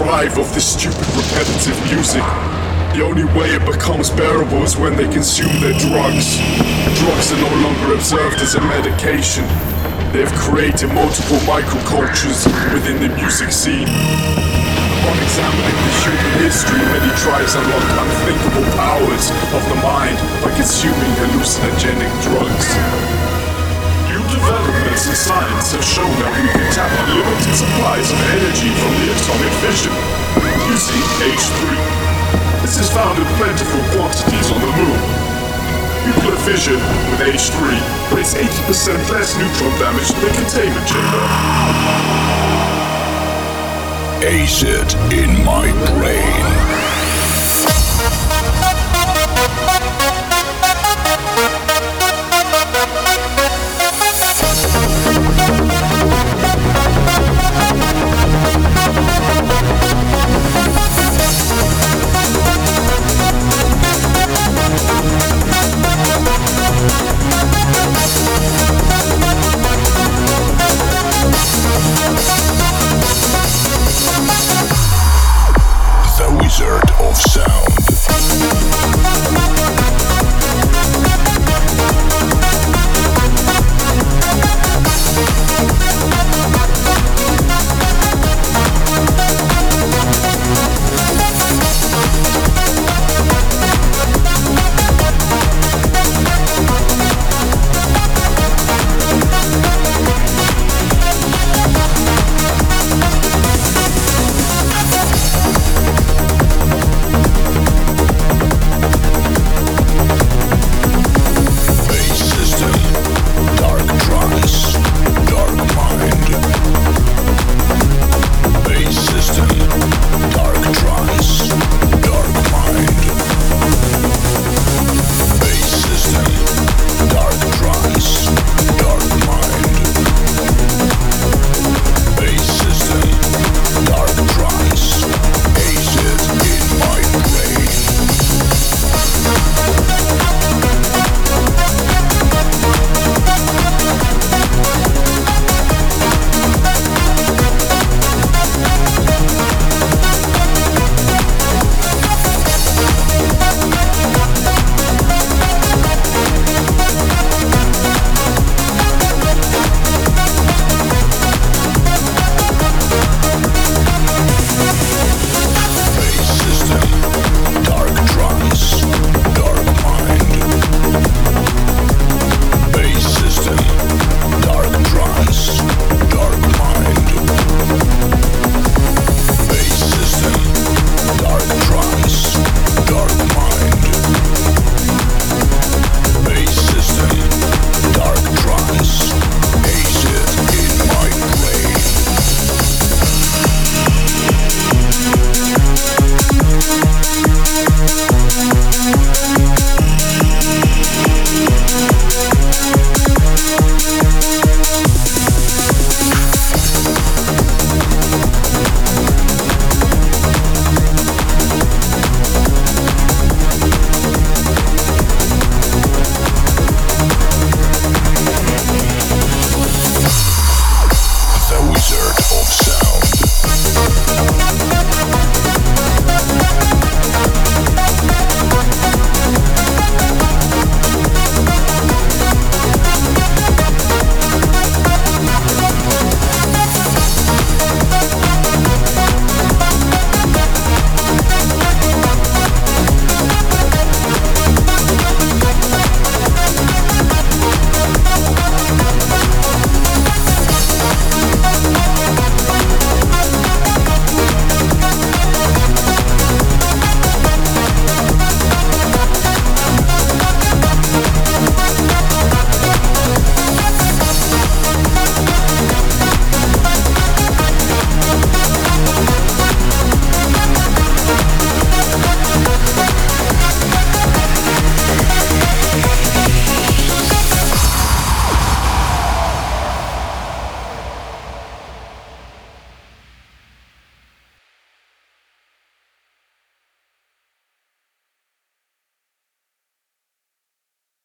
deprive of this stupid repetitive music. The only way it becomes bearable is when they consume their drugs. Drugs are no longer observed as a medication. They have created multiple microcultures within the music scene. Upon examining the human history, many tribes unlocked unthinkable powers of the mind by consuming hallucinogenic drugs. Developments in science have shown that we can tap unlimited supplies of energy from the atomic fission using H3. This is found in plentiful quantities on the moon. Nuclear fission with H3 creates 80% less neutron damage than the containment chamber. Acid in my brain. Sound.